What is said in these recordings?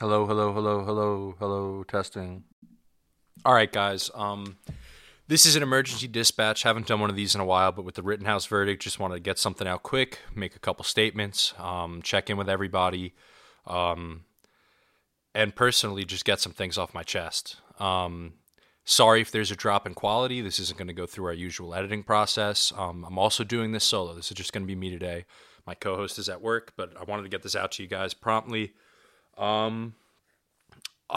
Hello, hello, hello, hello, hello, testing. All right, guys. Um, this is an emergency dispatch. Haven't done one of these in a while, but with the Rittenhouse verdict, just wanted to get something out quick, make a couple statements, um, check in with everybody, um, and personally just get some things off my chest. Um, sorry if there's a drop in quality. This isn't going to go through our usual editing process. Um, I'm also doing this solo. This is just going to be me today. My co-host is at work, but I wanted to get this out to you guys promptly. Um,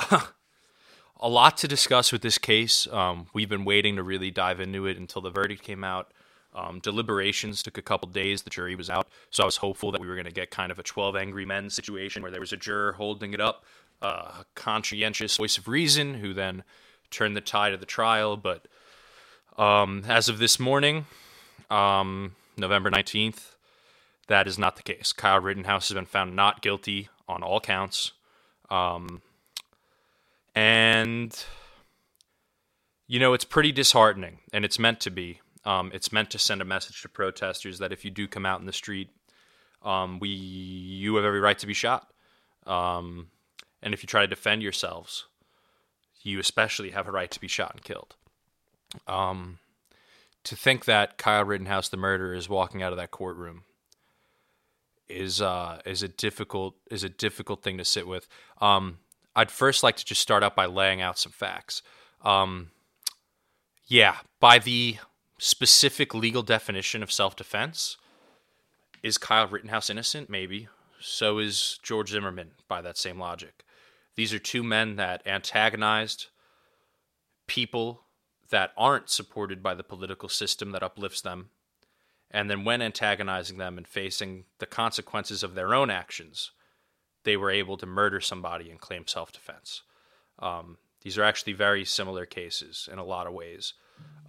a lot to discuss with this case. Um, we've been waiting to really dive into it until the verdict came out. Um, deliberations took a couple days. The jury was out, so I was hopeful that we were going to get kind of a 12 angry men situation where there was a juror holding it up, a conscientious voice of reason, who then turned the tide of the trial. But um, as of this morning, um, November 19th, that is not the case. Kyle Rittenhouse has been found not guilty on all counts. Um, and, you know, it's pretty disheartening, and it's meant to be. Um, it's meant to send a message to protesters that if you do come out in the street, um, we you have every right to be shot. Um, and if you try to defend yourselves, you especially have a right to be shot and killed. Um, to think that Kyle Rittenhouse, the murderer, is walking out of that courtroom is uh, is a difficult is a difficult thing to sit with. Um, I'd first like to just start out by laying out some facts. Um, yeah, by the specific legal definition of self defense, is Kyle Rittenhouse innocent? Maybe. So is George Zimmerman by that same logic. These are two men that antagonized people that aren't supported by the political system that uplifts them. And then, when antagonizing them and facing the consequences of their own actions, they were able to murder somebody and claim self defense. Um, these are actually very similar cases in a lot of ways.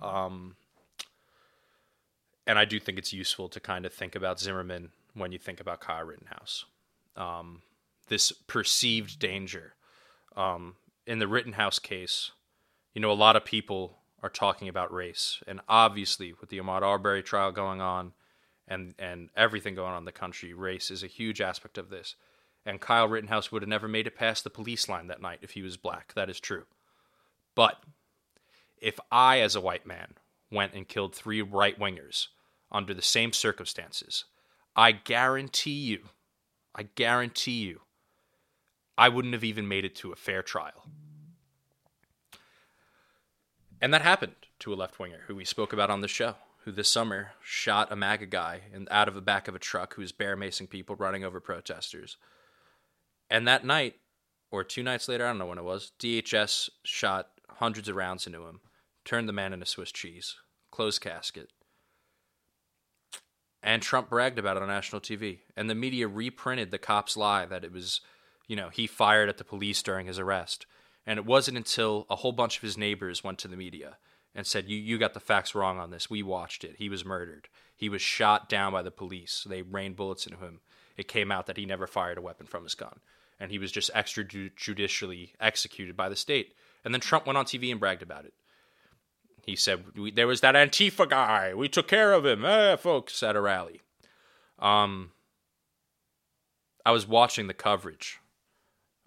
Um, and I do think it's useful to kind of think about Zimmerman when you think about Kyle Rittenhouse. Um, this perceived danger. Um, in the Rittenhouse case, you know, a lot of people are talking about race. And obviously, with the Ahmaud Arbery trial going on and, and everything going on in the country, race is a huge aspect of this and Kyle Rittenhouse would have never made it past the police line that night if he was black. That is true. But if I, as a white man, went and killed three right wingers under the same circumstances, I guarantee you, I guarantee you, I wouldn't have even made it to a fair trial. And that happened to a left winger who we spoke about on the show, who this summer shot a MAGA guy in, out of the back of a truck who was bear macing people running over protesters. And that night, or two nights later, I don't know when it was, DHS shot hundreds of rounds into him, turned the man into Swiss cheese, closed casket. And Trump bragged about it on national TV. And the media reprinted the cop's lie that it was, you know, he fired at the police during his arrest. And it wasn't until a whole bunch of his neighbors went to the media and said, you, you got the facts wrong on this. We watched it. He was murdered. He was shot down by the police. They rained bullets into him. It came out that he never fired a weapon from his gun and he was just extrajudicially executed by the state. And then Trump went on TV and bragged about it. He said, There was that Antifa guy. We took care of him, eh, folks, at a rally. Um, I was watching the coverage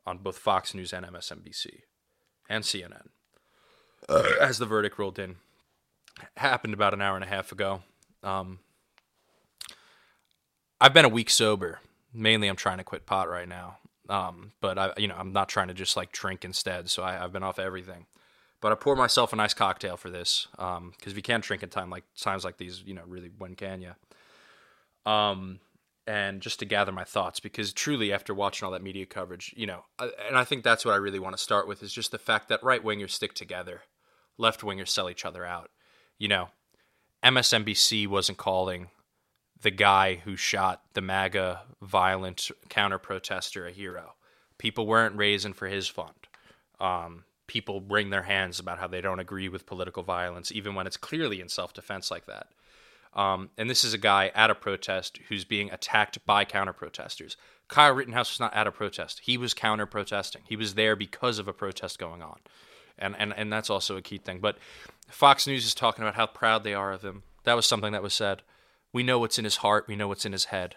on both Fox News and MSNBC and CNN as the verdict rolled in. Happened about an hour and a half ago. Um, I've been a week sober. Mainly, I'm trying to quit pot right now. Um, but I, you know, I'm not trying to just like drink instead. So I, have been off everything. But I pour myself a nice cocktail for this because um, if you can't drink in time like times like these, you know, really when can you? Um, and just to gather my thoughts because truly after watching all that media coverage, you know, and I think that's what I really want to start with is just the fact that right wingers stick together, left wingers sell each other out. You know, MSNBC wasn't calling the guy who shot the MAGA violent counter protester a hero. People weren't raising for his fund. Um, people wring their hands about how they don't agree with political violence, even when it's clearly in self defense like that. Um, and this is a guy at a protest who's being attacked by counter protesters. Kyle Rittenhouse was not at a protest. He was counter protesting. He was there because of a protest going on. And, and, and that's also a key thing. But Fox News is talking about how proud they are of him. That was something that was said. We know what's in his heart, we know what's in his head.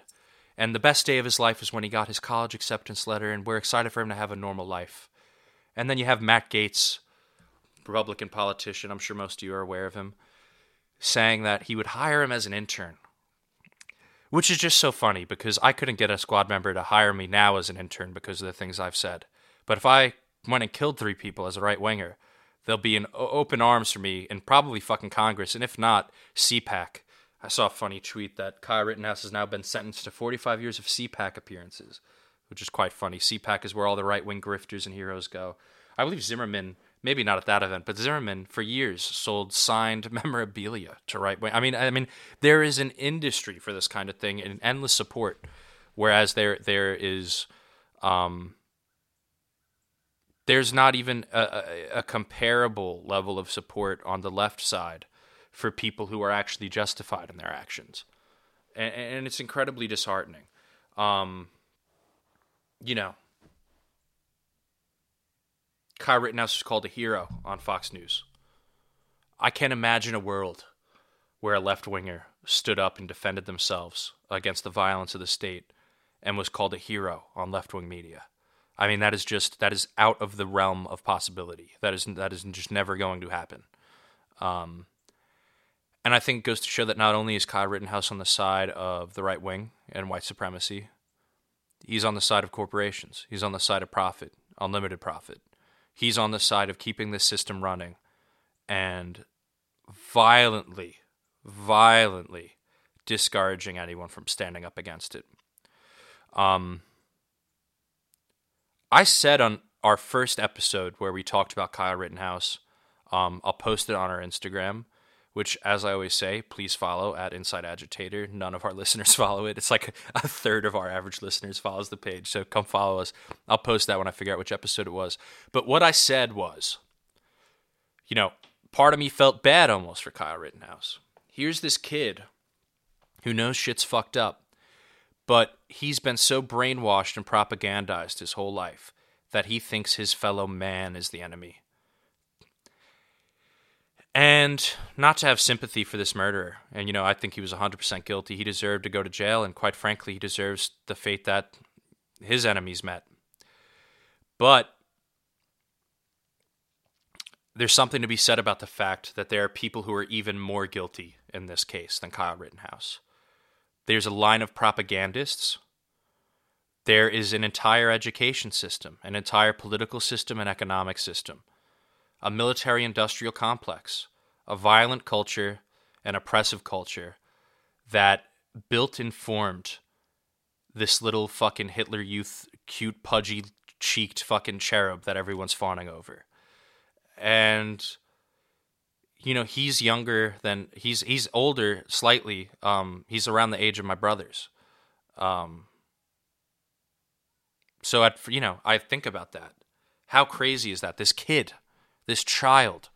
And the best day of his life was when he got his college acceptance letter, and we're excited for him to have a normal life. And then you have Matt Gaetz, Republican politician, I'm sure most of you are aware of him, saying that he would hire him as an intern. Which is just so funny because I couldn't get a squad member to hire me now as an intern because of the things I've said. But if I went and killed three people as a right winger, they'll be in open arms for me and probably fucking Congress, and if not, CPAC. I saw a funny tweet that Kyle Rittenhouse has now been sentenced to 45 years of CPAC appearances, which is quite funny. CPAC is where all the right wing grifters and heroes go. I believe Zimmerman, maybe not at that event, but Zimmerman for years sold signed memorabilia to right wing. I mean, I mean, there is an industry for this kind of thing and endless support, whereas there there is. Um, there's not even a, a, comparable level of support on the left side for people who are actually justified in their actions, and, and it's incredibly disheartening. Um, you know, Kyle Rittenhouse is called a hero on Fox News. I can't imagine a world where a left winger stood up and defended themselves against the violence of the state and was called a hero on left wing media. I mean, that is just that is out of the realm of possibility. That is that is just never going to happen. Um, and I think it goes to show that not only is Kyle Rittenhouse on the side of the right wing and white supremacy, he's on the side of corporations. He's on the side of profit, unlimited profit. He's on the side of keeping the system running and violently, violently discouraging anyone from standing up against it. Um, I said on our first episode where we talked about Kyle Rittenhouse, um, I'll post it on our Instagram which, as I always say, please follow at Inside Agitator. None of our listeners follow it. It's like a third of our average listeners follows the page. So come follow us. I'll post that when I figure out which episode it was. But what I said was, you know, part of me felt bad almost for Kyle Rittenhouse. Here's this kid who knows shit's fucked up, but he's been so brainwashed and propagandized his whole life that he thinks his fellow man is the enemy and not to have sympathy for this murderer. And, you know, I think he was 100% guilty. He deserved to go to jail, and quite frankly, he deserves the fate that his enemies met. But there's something to be said about the fact that there are people who are even more guilty in this case than Kyle Rittenhouse. There's a line of propagandists. There is an entire education system, an entire political system and economic system a military industrial complex, a violent culture, an oppressive culture that built and formed this little fucking Hitler Youth cute, pudgy cheeked fucking cherub that everyone's fawning over. And you know, he's younger than he's he's older slightly. Um he's around the age of my brothers. Um so at you know, I think about that. How crazy is that? This kid this child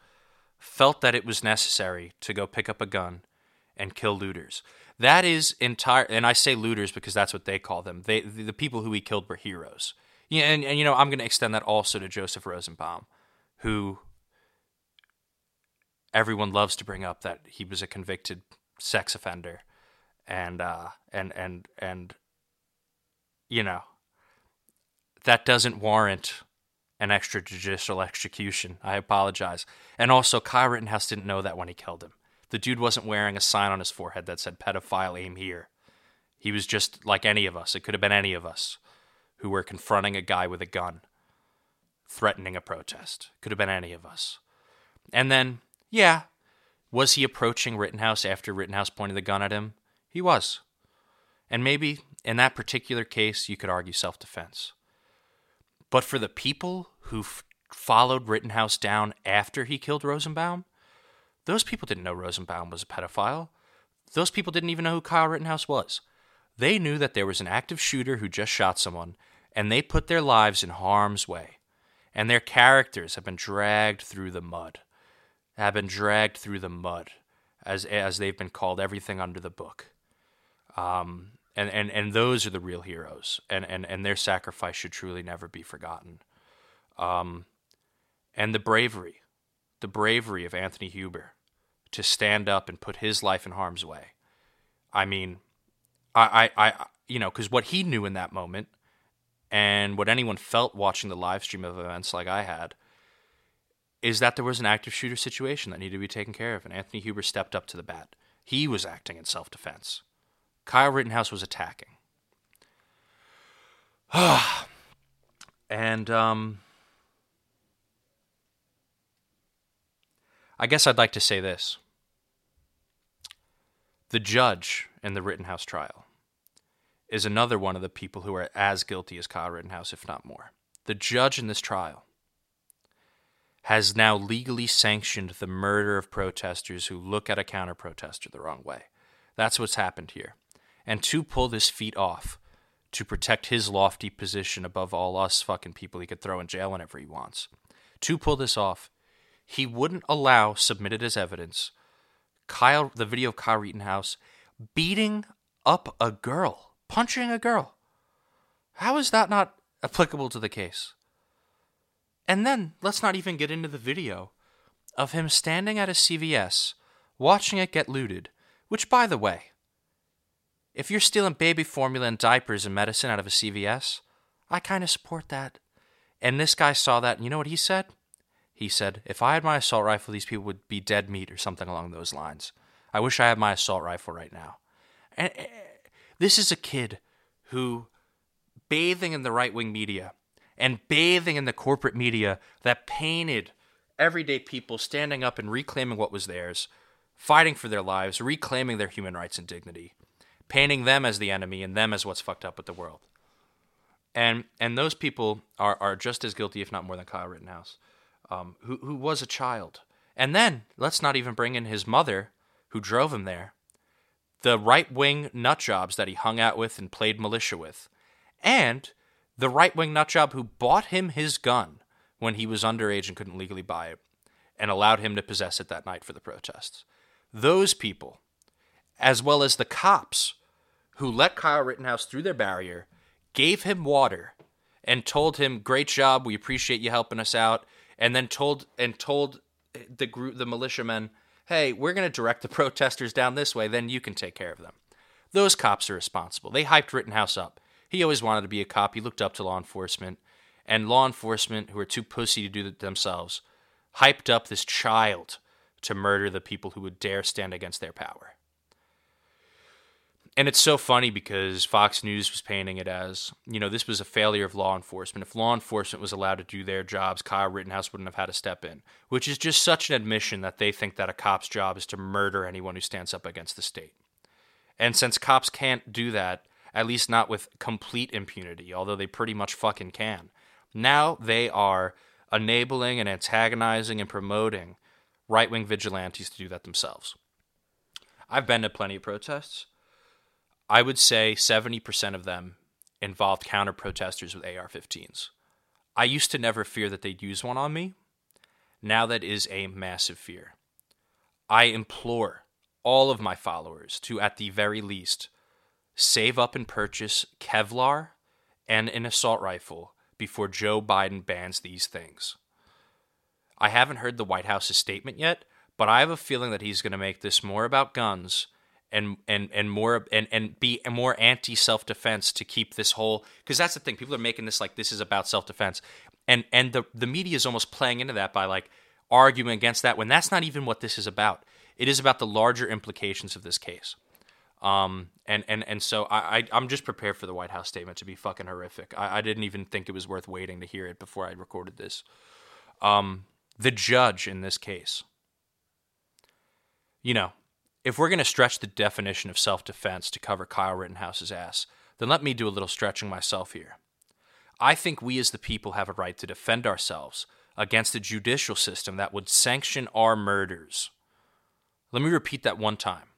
felt that it was necessary to go pick up a gun and kill looters. That is entire, and I say looters because that's what they call them. They, the, people who he killed were heroes. Yeah, and, and you know, I'm going to extend that also to Joseph Rosenbaum, who everyone loves to bring up that he was a convicted sex offender, and uh, and and and you know, that doesn't warrant an extrajudicial execution. I apologize. And also, Kyle Rittenhouse didn't know that when he killed him. The dude wasn't wearing a sign on his forehead that said pedophile aim here. He was just like any of us. It could have been any of us who were confronting a guy with a gun, threatening a protest. Could have been any of us. And then, yeah, was he approaching Rittenhouse after Rittenhouse pointed the gun at him? He was. And maybe in that particular case, you could argue self defense. But for the people who f- followed Rittenhouse down after he killed Rosenbaum, those people didn't know Rosenbaum was a pedophile. Those people didn't even know who Kyle Rittenhouse was. They knew that there was an active shooter who just shot someone, and they put their lives in harm's way. And their characters have been dragged through the mud. Have been dragged through the mud, as as they've been called everything under the book. Um, and and and those are the real heroes and and and their sacrifice should truly never be forgotten um and the bravery the bravery of Anthony Huber to stand up and put his life in harm's way i mean i i i you know, because what he knew in that moment and what anyone felt watching the live stream of events like I had is that there was an active shooter situation that needed to be taken care of, and Anthony Huber stepped up to the bat. He was acting in self defense. Kyle Rittenhouse was attacking. and um, I guess I'd like to say this. The judge in the Rittenhouse trial is another one of the people who are as guilty as Kyle Rittenhouse, if not more. The judge in this trial has now legally sanctioned the murder of protesters who look at a counter protester the wrong way. That's what's happened here. And to pull this feat off, to protect his lofty position above all us fucking people he could throw in jail whenever he wants, to pull this off, he wouldn't allow submitted as evidence Kyle the video of Kyle Rittenhouse beating up a girl, punching a girl. How is that not applicable to the case? And then let's not even get into the video of him standing at a CVS watching it get looted, which by the way, if you're stealing baby formula and diapers and medicine out of a CVS, I kind of support that. And this guy saw that, and you know what he said? He said, If I had my assault rifle, these people would be dead meat or something along those lines. I wish I had my assault rifle right now. And uh, this is a kid who, bathing in the right wing media and bathing in the corporate media that painted everyday people standing up and reclaiming what was theirs, fighting for their lives, reclaiming their human rights and dignity, painting them as the enemy and them as what's fucked up with the world. And and those people are, are just as guilty, if not more, than Kyle Rittenhouse, um, who who was a child. And then let's not even bring in his mother, who drove him there, the right wing nut jobs that he hung out with and played militia with, and the right wing nutjob who bought him his gun when he was underage and couldn't legally buy it and allowed him to possess it that night for the protests. Those people, as well as the cops who let Kyle Rittenhouse through their barrier, gave him water and told him, "Great job, we appreciate you helping us out," and then told and told the group, the militiamen, "Hey, we're going to direct the protesters down this way. Then you can take care of them." Those cops are responsible. They hyped Rittenhouse up. He always wanted to be a cop. He looked up to law enforcement, and law enforcement, who are too pussy to do it themselves, hyped up this child to murder the people who would dare stand against their power. And it's so funny because Fox News was painting it as, you know, this was a failure of law enforcement. If law enforcement was allowed to do their jobs, Kyle Rittenhouse wouldn't have had to step in, which is just such an admission that they think that a cop's job is to murder anyone who stands up against the state. And since cops can't do that, at least not with complete impunity, although they pretty much fucking can, now they are enabling and antagonizing and promoting right wing vigilantes to do that themselves. I've been to plenty of protests. I would say 70% of them involved counter protesters with AR 15s. I used to never fear that they'd use one on me. Now that is a massive fear. I implore all of my followers to, at the very least, save up and purchase Kevlar and an assault rifle before Joe Biden bans these things. I haven't heard the White House's statement yet, but I have a feeling that he's going to make this more about guns and and and more and and be more anti self defense to keep this whole because that's the thing people are making this like this is about self defense and and the the media is almost playing into that by like arguing against that when that's not even what this is about. It is about the larger implications of this case. Um, and, and, and so I, I, am just prepared for the White House statement to be fucking horrific. I, I didn't even think it was worth waiting to hear it before I recorded this. Um, the judge in this case, you know, if we're going to stretch the definition of self defense to cover Kyle Rittenhouse's ass, then let me do a little stretching myself here. I think we as the people have a right to defend ourselves against a judicial system that would sanction our murders. Let me repeat that one time.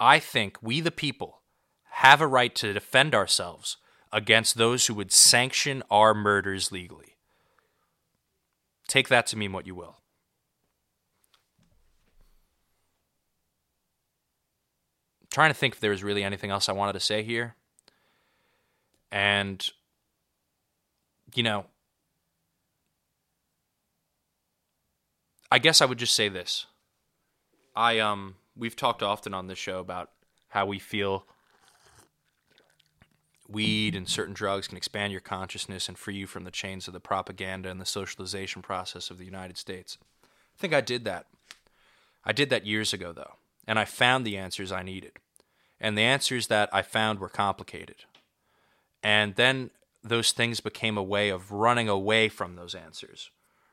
I think we, the people, have a right to defend ourselves against those who would sanction our murders legally. Take that to mean what you will. Trying to think if there was really anything else I wanted to say here. And, you know, I guess I would just say this. I, um, we've talked often on this show about how we feel weed and certain drugs can expand your consciousness and free you from the chains of the propaganda and the socialization process of the United States. I think I did that. I did that years ago, though, and I found the answers I needed. And the answers that I found were complicated. And then those things became a way of running away from those answers,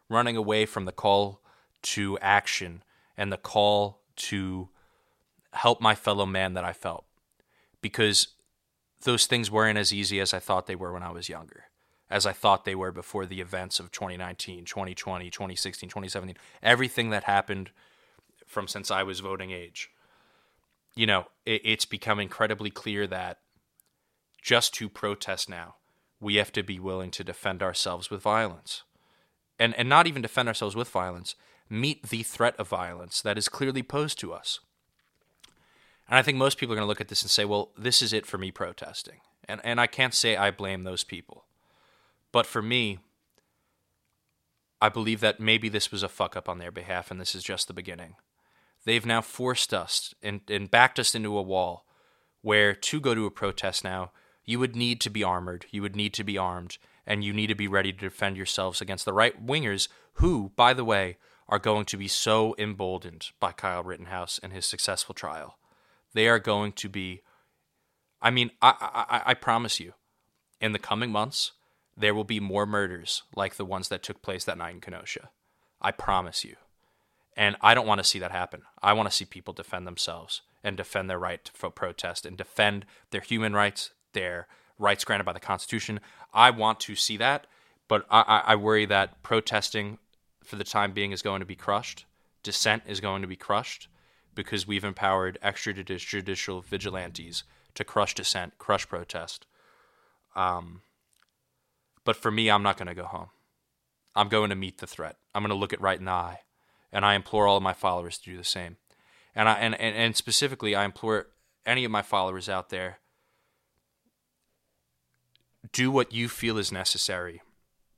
running away from the call to action and the call to help my fellow man that I felt. Because those things weren't as easy as I thought they were when I was younger, as I thought they were before the events of 2019, 2020, 2016, 2017, everything that happened from since I was voting age. You know, it, it's become incredibly clear that just to protest now, we have to be willing to defend ourselves with violence. And, and not even defend ourselves with violence, meet the threat of violence that is clearly posed to us. And I think most people are going to look at this and say, well, this is it for me protesting. And, and I can't say I blame those people. But for me, I believe that maybe this was a fuck up on their behalf and this is just the beginning. They've now forced us and, and backed us into a wall where to go to a protest now, you would need to be armored, you would need to be armed, and you need to be ready to defend yourselves against the right wingers who, by the way, are going to be so emboldened by Kyle Rittenhouse and his successful trial they are going to be. I mean, I, I, I promise you, in the coming months, there will be more murders like the ones that took place that night in Kenosha. I promise you. And I don't want to see that happen. I want to see people defend themselves and defend their right to protest and defend their human rights, their rights granted by the Constitution. I want to see that, but I, I worry that protesting for the time being is going to be crushed. Dissent is going to be crushed because we've empowered extrajudicial vigilantes to crush dissent, crush protest. Um, but for me, I'm not going to go home. I'm going to meet the threat. I'm going to look it right in the eye, and I implore all of my followers to do the same. And I and, and, and specifically, I implore any of my followers out there do what you feel is necessary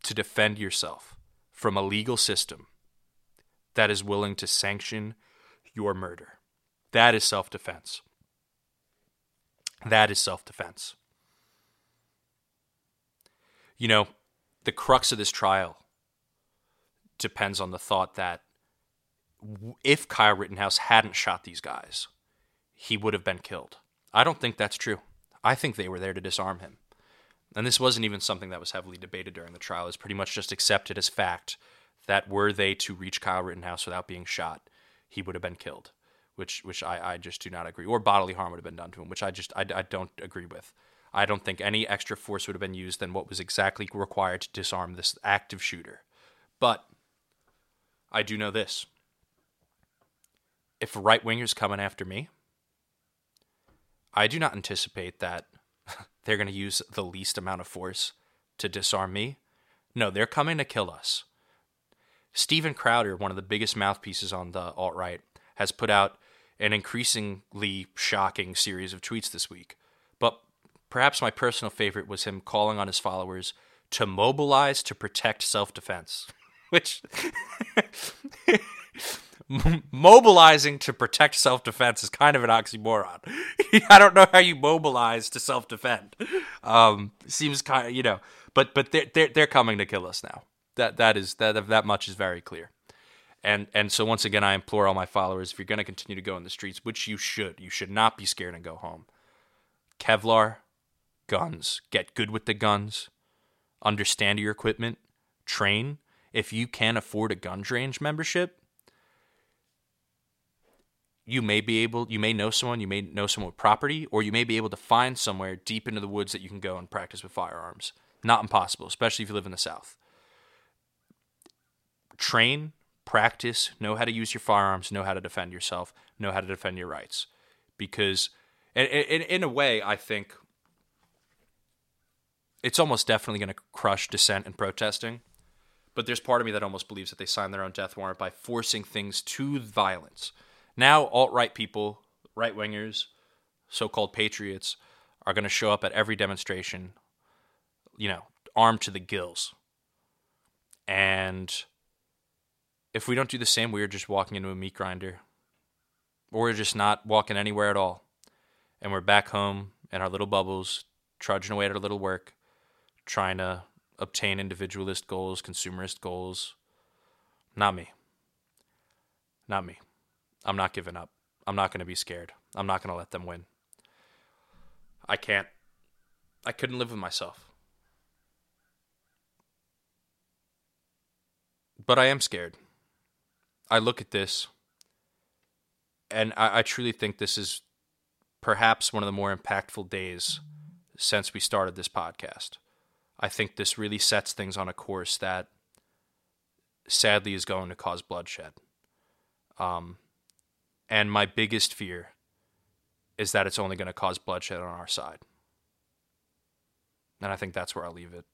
to defend yourself from a legal system that is willing to sanction your murder. That is self defense. That is self defense. You know, the crux of this trial depends on the thought that if Kyle Rittenhouse hadn't shot these guys, he would have been killed. I don't think that's true. I think they were there to disarm him. And this wasn't even something that was heavily debated during the trial. It's pretty much just accepted as fact that were they to reach Kyle Rittenhouse without being shot, he would have been killed, which which I, I just do not agree. Or bodily harm would have been done to him, which I just I, I don't agree with. I don't think any extra force would have been used than what was exactly required to disarm this active shooter. But I do know this. If a right wingers coming after me, I do not anticipate that they're going to use the least amount of force to disarm me. No, they're coming to kill us. Steven Crowder, one of the biggest mouthpieces on the alt right, has put out an increasingly shocking series of tweets this week. But perhaps my personal favorite was him calling on his followers to mobilize to protect self defense, which. mobilizing to protect self defense is kind of an oxymoron. I don't know how you mobilize to self defend. Um, seems kind of, you know, but but they're, they're they're coming to kill us now. That that is that that much is very clear. And and so once again, I implore all my followers: if you're going to continue to go in the streets, which you should, you should not be scared and go home. Kevlar, guns. Get good with the guns. Understand your equipment. Train. If you can't afford a gun range membership, you may be able you may know someone you may know someone with property or you may be able to find somewhere deep into the woods that you can go and practice with firearms not impossible especially if you live in the south train, practice, know how to use your firearms, know how to defend yourself, know how to defend your rights. Because, in, in, in a way, I think it's almost definitely going to crush dissent and protesting. But there's part of me that almost believes that they signed their own death warrant by forcing things to violence. Now, alt right people, right wingers, so called patriots, are going to show up at every demonstration, you know, armed to the gills. And if we don't do the same, we are just walking into a meat grinder. Or we're just not walking anywhere at all. And we're back home in our little bubbles, trudging away at our little work, trying to obtain individualist goals, consumerist goals. Not me. Not me. I'm not giving up. I'm not going to be scared. I'm not going to let them win. I can't. I couldn't live with myself. But I am scared. I look at this, and I, I truly think this is perhaps one of the more impactful days since we started this podcast. I think this really sets things on a course that sadly is going to cause bloodshed. Um, and my biggest fear is that it's only going to cause bloodshed on our side. And I think that's where I'll leave it.